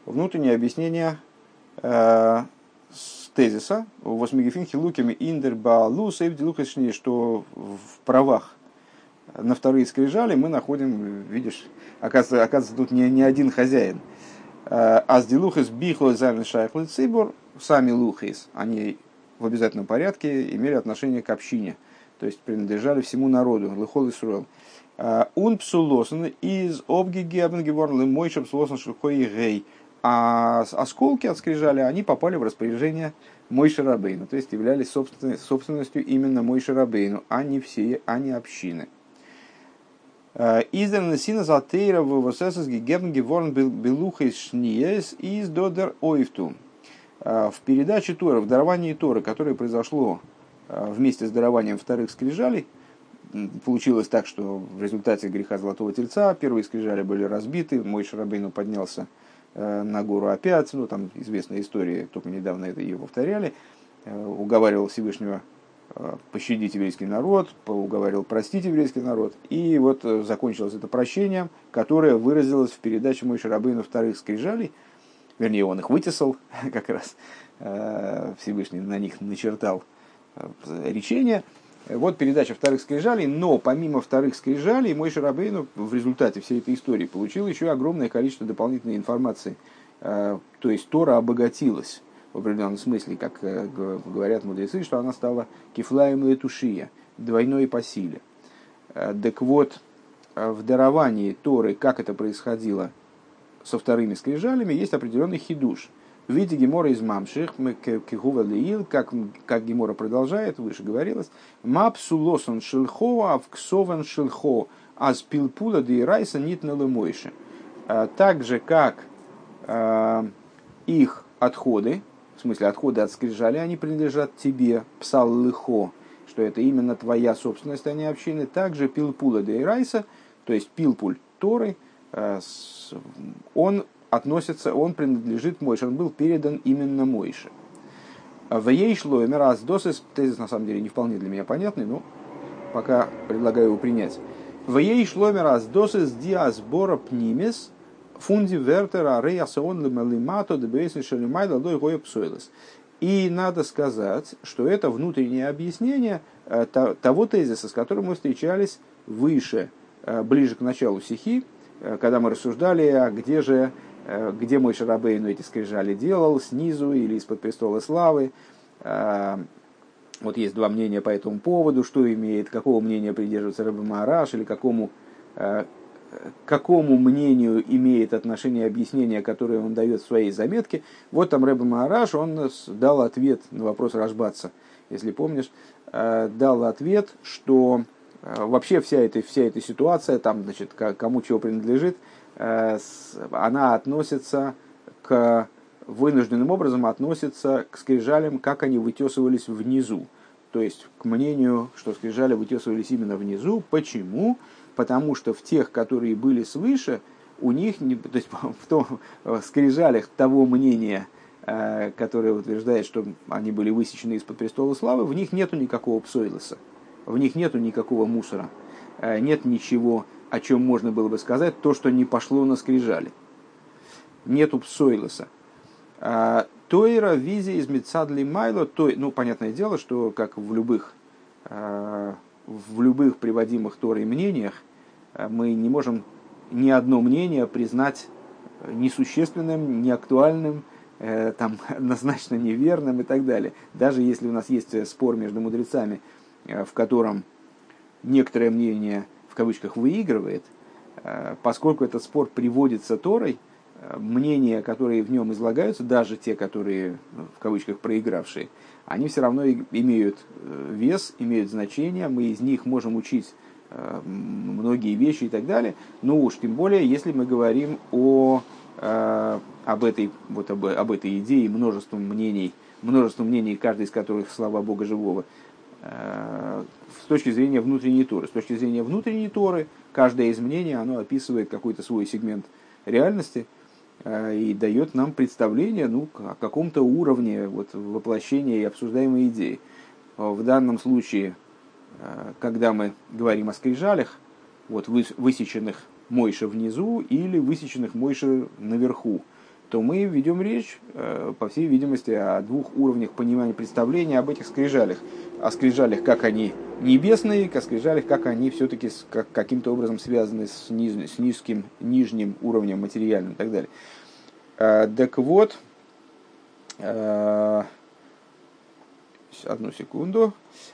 Внутреннее объяснение э, тезиса «Восмегефин хилукими индер баалу сейвди лукашни», что в правах на вторые скрижали мы находим, видишь, оказывается, оказывается тут не, не один хозяин. А с дилухис бихло зайвен шайхлы цибур, сами лухис, они в обязательном порядке имели отношение к общине, то есть принадлежали всему народу, лыхол и суройл. Он псулосен из обгиги абенгеворн лымойшем псулосен шухой гей – а осколки от скрижали, они попали в распоряжение мой Шарабейну, то есть являлись собственностью именно мой Шарабейну, а не все, а не общины. Э, Издана сина затейра в восесас гегебн геворн белухой шниес из додер ойфту. Э, в передаче Тора, в даровании Тора, которое произошло э, вместе с дарованием вторых скрижалей, получилось так, что в результате греха Золотого Тельца первые скрижали были разбиты, мой Шарабейну поднялся на гору опять, ну там известная история, только недавно это ее повторяли, э, уговаривал Всевышнего э, пощадить еврейский народ, уговаривал простить еврейский народ. И вот закончилось это прощением, которое выразилось в передаче Мой Шарабейну вторых скрижалей, вернее, он их вытесал как раз, Всевышний на них начертал речение – вот передача вторых скрижалей, но помимо вторых скрижалей, мой Шарабейну в результате всей этой истории получил еще огромное количество дополнительной информации. Э, то есть Тора обогатилась в определенном смысле, как э, говорят мудрецы, что она стала кифлаем и тушия, двойной по силе. Э, так вот, в даровании Торы, как это происходило со вторыми скрижалями, есть определенный хидуш – в виде Гемора из Мамших, мы кегува леил, как, как Гемора продолжает, выше говорилось, мапсулосон шельхо, авксован шельхо, а спилпула да и райса нитна мойши. А, так же, как э, их отходы, в смысле отходы от скрижали, они принадлежат тебе, псал лыхо, что это именно твоя собственность, а не общины, также пилпула и райса, то есть пилпуль Торы, э, он относится, он принадлежит Мойше, он был передан именно Мойше. В ей шло раз тезис на самом деле не вполне для меня понятный, но пока предлагаю его принять. В ей шло раз досыс диасбора пнимес фунди вертера рейасаон лимато дебейсен шалимайда гоя псойлес. И надо сказать, что это внутреннее объяснение э, того тезиса, с которым мы встречались выше, э, ближе к началу стихи, э, когда мы рассуждали, а где же где мой Шарабейну эти скрижали делал, снизу или из-под престола славы. Э, вот есть два мнения по этому поводу, что имеет, какого мнения придерживается Рэбе Маараш или какому, э, какому мнению имеет отношение объяснение, которое он дает в своей заметке. Вот там Рэбе Маараш, он дал ответ на вопрос Рашбатца, если помнишь, дал ответ, что вообще вся эта, вся эта ситуация, там, значит, кому чего принадлежит – Э, она относится к вынужденным образом относится к скрижалям, как они вытесывались внизу. То есть к мнению, что скрижали вытесывались именно внизу. Почему? Потому что в тех, которые были свыше, у них, то есть в том в скрижалях того мнения, э, которое утверждает, что они были высечены из-под престола славы, в них нету никакого псойлоса, в них нету никакого мусора, э, нет ничего о чем можно было бы сказать, то, что не пошло на скрижали. Нету псойлоса. А, Тойра визия из Мецадли Майло, то, ну, понятное дело, что как в любых, а, в любых приводимых Торой мнениях, а, мы не можем ни одно мнение признать несущественным, неактуальным, э, там, однозначно неверным и так далее. Даже если у нас есть спор между мудрецами, э, в котором некоторое мнение кавычках выигрывает, э, поскольку этот спор приводится Торой, э, мнения, которые в нем излагаются, даже те, которые ну, в кавычках проигравшие, они все равно имеют э, вес, имеют значение, мы из них можем учить многие вещи и так далее. Ну уж тем более, если мы говорим о, об, этой, вот об, об этой идее множеством мнений, множеством мнений, каждый из которых слова Бога живого, с точки зрения внутренней Торы. С точки зрения внутренней Торы, каждое изменение оно описывает какой-то свой сегмент реальности э, и дает нам представление ну, о каком-то уровне вот, воплощения и обсуждаемой идеи. В данном случае, э, когда мы говорим о скрижалях, вот, высеченных Мойша внизу или высеченных Мойша наверху, то мы ведем речь, э, по всей видимости, о двух уровнях понимания представления об этих скрижалях. О скрижалях, как они небесные, о скрижалях, как они все-таки как, каким-то образом связаны с, низ, с низким, нижним уровнем материальным и так далее. Э, так вот, э, одну секунду.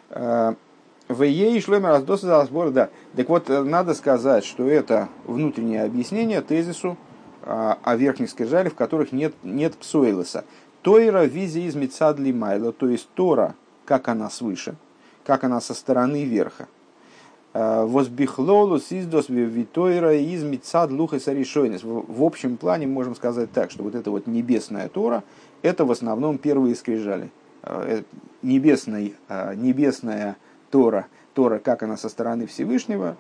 В ей шлемер раздоса сбор, да. Так вот, надо сказать, что это внутреннее объяснение тезису, о верхних скрижалях, в которых нет, нет псуэлоса. Тойра визи из Мицадли Майла, то есть Тора, как она свыше, как она со стороны верха. А, Возбихлолус издос витойра из Мицад Луха Саришойнес. В общем плане можем сказать так, что вот эта вот небесная Тора, это в основном первые скрижали. А, э, небесная, небесная Тора, Тора, как она со стороны Всевышнего,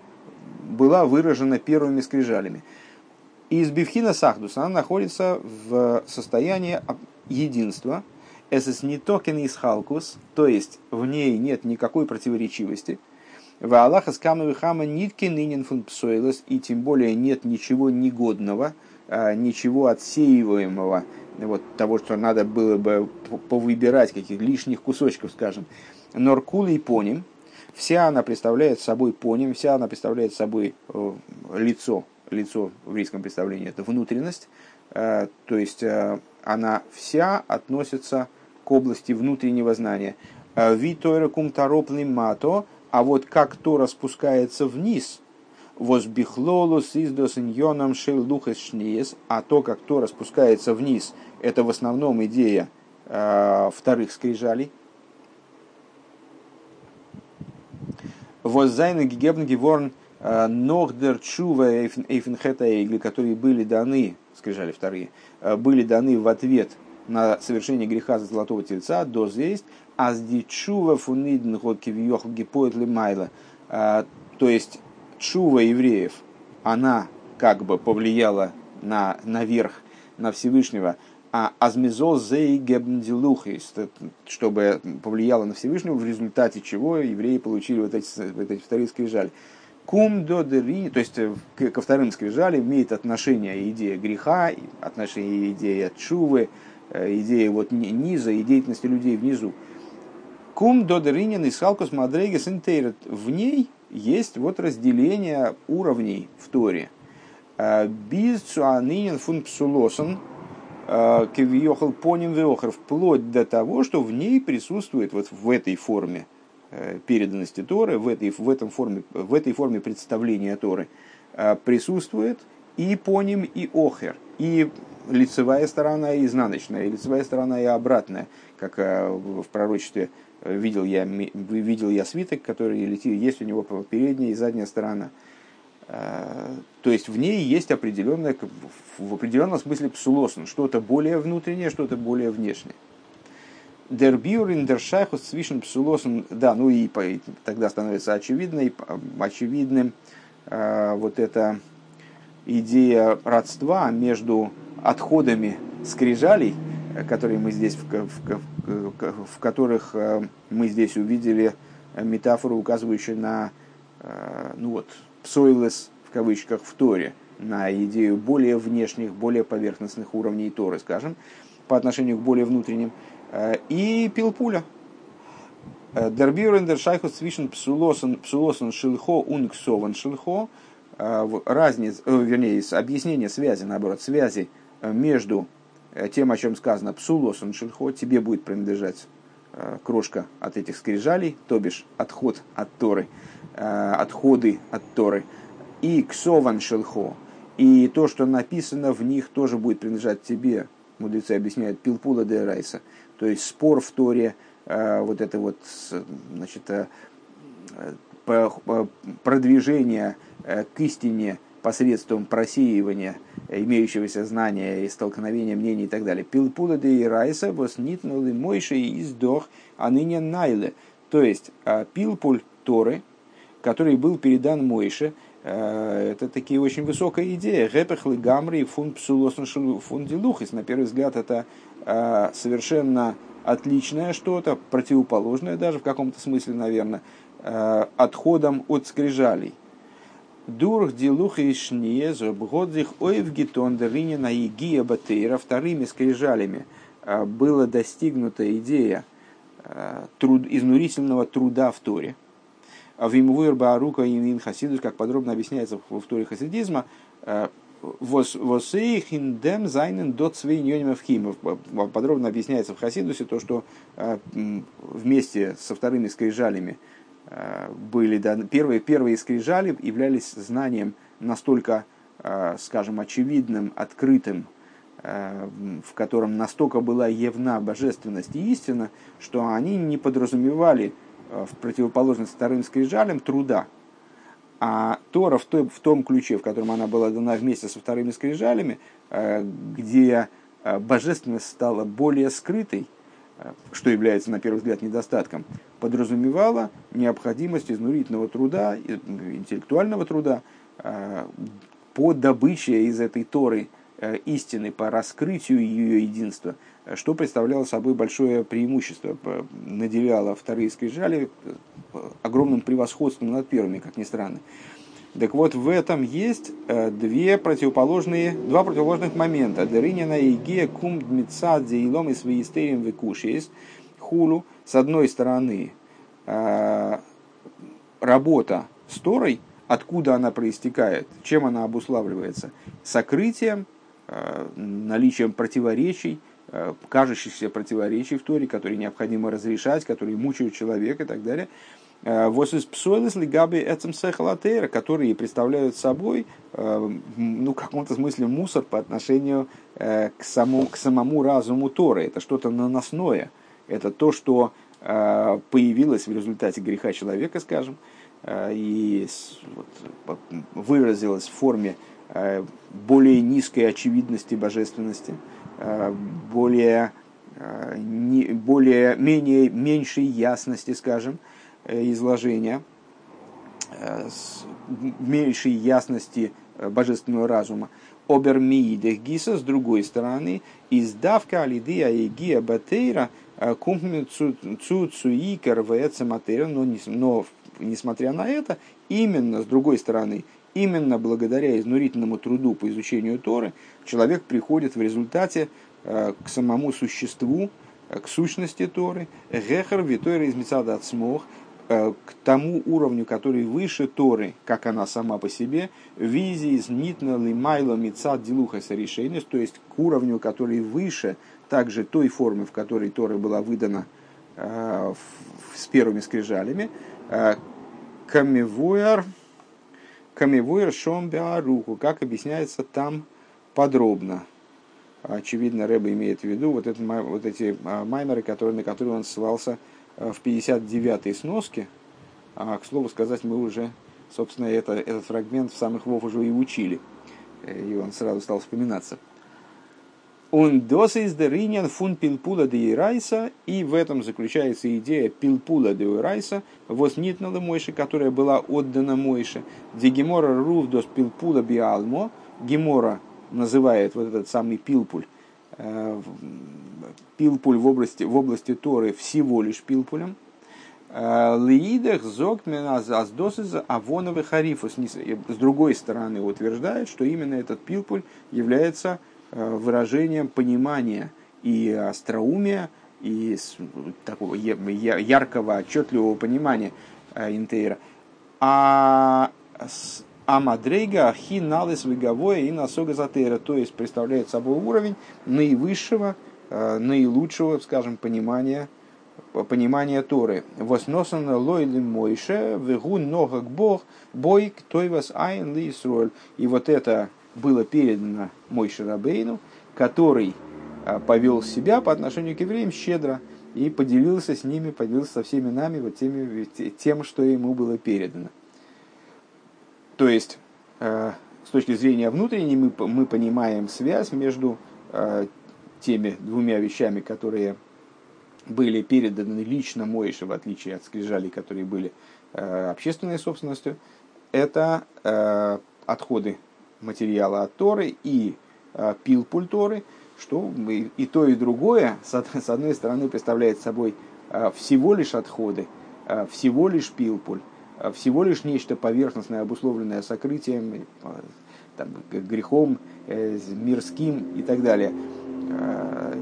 была выражена первыми скрижалями. И из Бифхина Сахдус она находится в состоянии единства. Эсэс не токен из халкус, то есть в ней нет никакой противоречивости. В Аллаха с хама нитки нынен фун псойлес, и тем более нет ничего негодного, а, ничего отсеиваемого, вот того, что надо было бы повыбирать, каких лишних кусочков, скажем. Норкула и поним, вся она представляет собой поним, вся она представляет собой э, лицо лицо в еврейском представлении это внутренность, э, то есть э, она вся относится к области внутреннего знания. Э, Витойра кум мато, а вот как то распускается вниз, возбихлолус издос иньоном шейлухес шниес, а то, как то распускается вниз, это в основном идея вторых скрижалей. Воззайна гигебн геворн Э, Нордер Чува Эйфенхета Эйгли, которые были даны, скрижали вторые, э, были даны в ответ на совершение греха за золотого тельца, до есть, азди чува фунидн годкивиохл гипоэтли майла. Э, то есть чува евреев, она как бы повлияла на, наверх, на Всевышнего, а азмизол зей гебндилухис, чтобы повлияло на Всевышнего, в результате чего евреи получили вот эти, вот эти вторые скрижали. Кум до дери, то есть э, ко вторым скрижалям имеет отношение идея греха, отношение идея чувы, э, идея вот низа и деятельности людей внизу. Кум до деринин и салкус мадрегес В ней есть вот разделение уровней в Торе. Без цуанинин фун псулосен кивьехал поним веохар, вплоть до того, что в ней присутствует вот в этой форме переданности Торы, в этой, в, этом форме, в этой форме представления Торы присутствует и поним, и охер, и лицевая сторона, и изнаночная, и лицевая сторона, и обратная, как в пророчестве видел я, видел я свиток, который летит, есть у него передняя и задняя сторона. То есть в ней есть определенное, в определенном смысле псулосн, что-то более внутреннее, что-то более внешнее. Дербюрин дершайхус свишен псулосн, да, ну и тогда становится очевидной, очевидным э, вот эта идея родства между отходами скрижалей – которые мы здесь, в, в, в которых э, мы здесь увидели метафору, указывающую на э, ну вот, псойлес в кавычках в Торе, на идею более внешних, более поверхностных уровней Торы, скажем, по отношению к более внутренним, э, и пилпуля. Дербюрен шайхус свишен псулосен псулосен шилхо унгсован шилхо. Разница, вернее, объяснение связи, наоборот, связи между Э, тем, о чем сказано «псулосун шельхо», тебе будет принадлежать э, крошка от этих скрижалей, то бишь отход от Торы, э, отходы от Торы, и ксован шельхо, и то, что написано в них, тоже будет принадлежать тебе, мудрецы объясняют, пилпула де райса, то есть спор в Торе, вот это вот, значит, продвижение к истине посредством просеивания имеющегося знания и столкновения мнений и так далее. Пилпуда де Ирайса воснитнули мойши и издох, а ныне найле. То есть пилпуль Торы, который был передан Мойше, это такие очень высокая идея. Гепехлы гамри фун псулосн фун дилухис. На первый взгляд это а, совершенно отличное что-то, противоположное даже в каком-то смысле, наверное, отходом от скрижалей – Дурх дилух и шниезу бгодзих ойвгитон деринина и гия вторыми скрижалями а, было достигнута идея труд, изнурительного труда в Торе. А в Имвуэр Баарука и Хасидус, как подробно объясняется в, Торе хасидизма, Восейхиндем зайнен дот свейньонимов Подробно объясняется в Хасидусе то, что вместе со вторыми скрижалями Э, были да, первые, первые скрижали являлись знанием настолько, э, скажем, очевидным, открытым, э, в котором настолько была явна божественность и истина, что они не подразумевали в противоположность вторым скрижалям труда. А Тора в том, в том ключе, в котором она была дана вместе со вторыми скрижалями, где божественность стала более скрытой, что является, на первый взгляд, недостатком, подразумевала необходимость изнурительного труда, интеллектуального труда э, по добыче из этой Торы э, истины, по раскрытию ее единства, что представляло собой большое преимущество, наделяло вторые скрижали э, огромным превосходством над первыми, как ни странно. Так вот, в этом есть две противоположные, два противоположных момента. Деринина и Гея кум дмитсадзе илом и свои стерим векушиес хулу – с одной стороны, э, работа с Торой, откуда она проистекает, чем она обуславливается, сокрытием, э, наличием противоречий, э, кажущихся противоречий в Торе, которые необходимо разрешать, которые мучают человека и так далее. Вот из псойлес лигаби этим сехалатейра, которые представляют собой, ну, в каком-то смысле мусор по отношению к, саму, к самому разуму Торы. Это что-то наносное – это то, что э, появилось в результате греха человека, скажем, э, и вот, выразилось в форме э, более низкой очевидности божественности, более, более менее, меньшей ясности, скажем, изложения, меньшей ясности божественного разума. Обермиидех гиса, с другой стороны, издавка алидея и гия батейра – Э, цу материя, но, но несмотря на это, именно с другой стороны, именно благодаря изнурительному труду по изучению Торы, человек приходит в результате э, к самому существу, э, к сущности Торы, гехар витойра из от смог, к тому уровню, который выше Торы, как она сама по себе, визи из нитна лимайла мицад дилуха решения, то есть к уровню, который выше также той формы, в которой Тора была выдана с первыми скрижалями, камевуэр, камевуэр шомбеаруху, как объясняется там подробно. Очевидно, Рэба имеет в виду вот, это, вот эти маймеры, которые, на которые он ссылался в 59-й сноске. А, к слову сказать, мы уже, собственно, это, этот фрагмент в самых Вов уже и учили. И он сразу стал вспоминаться. Он доса из дериньян фун пилпула де Ирайса, и в этом заключается идея пилпула де Ирайса, воснитнала Мойши, которая была отдана Мойше. Де Гемора рув дос пилпула биалмо, Гемора называет вот этот самый пилпуль, э, пилпуль в области, в области Торы всего лишь пилпулем. Э, Лиидах аздосыз авоновый харифус. С другой стороны утверждает, что именно этот пилпуль является э, выражением понимания и остроумия, и такого яркого, отчетливого понимания Интейра. А Амадрейга хиналис выговое и насога затера, то есть представляет собой уровень наивысшего, э, наилучшего, скажем, понимания, понимания Торы. Восносан лойли мойше, вегу ногак бог, бой той вас айн ли И вот это было передано Мойше Рабейну, который э, повел себя по отношению к евреям щедро и поделился с ними, поделился со всеми нами вот теми, тем, что ему было передано. То есть, э, с точки зрения внутренней, мы, мы понимаем связь между э, теми двумя вещами, которые были переданы лично Моише, в отличие от скрижалей, которые были общественной собственностью. Это отходы материала от Торы и пилпуль Торы, что и то, и другое, с одной стороны, представляет собой всего лишь отходы, всего лишь пилпуль, а всего лишь нечто поверхностное, обусловленное сокрытием, а, там, грехом, э, мирским и так далее. А,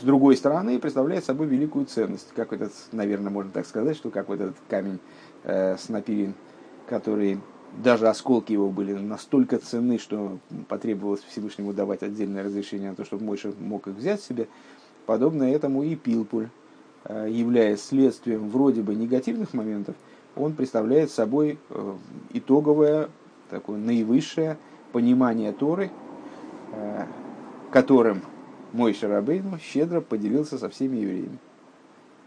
с другой стороны, представляет собой великую ценность, как этот, наверное, можно так сказать, что как вот этот камень э, снапирин, который даже осколки его были настолько ценны, что потребовалось Всевышнему давать отдельное разрешение на то, чтобы Мойша мог их взять себе. Подобно этому и Пилпуль, э, являясь следствием вроде бы негативных моментов – он представляет собой э, итоговое, такое наивысшее понимание Торы, э, которым мой Шарабейну щедро поделился со всеми евреями.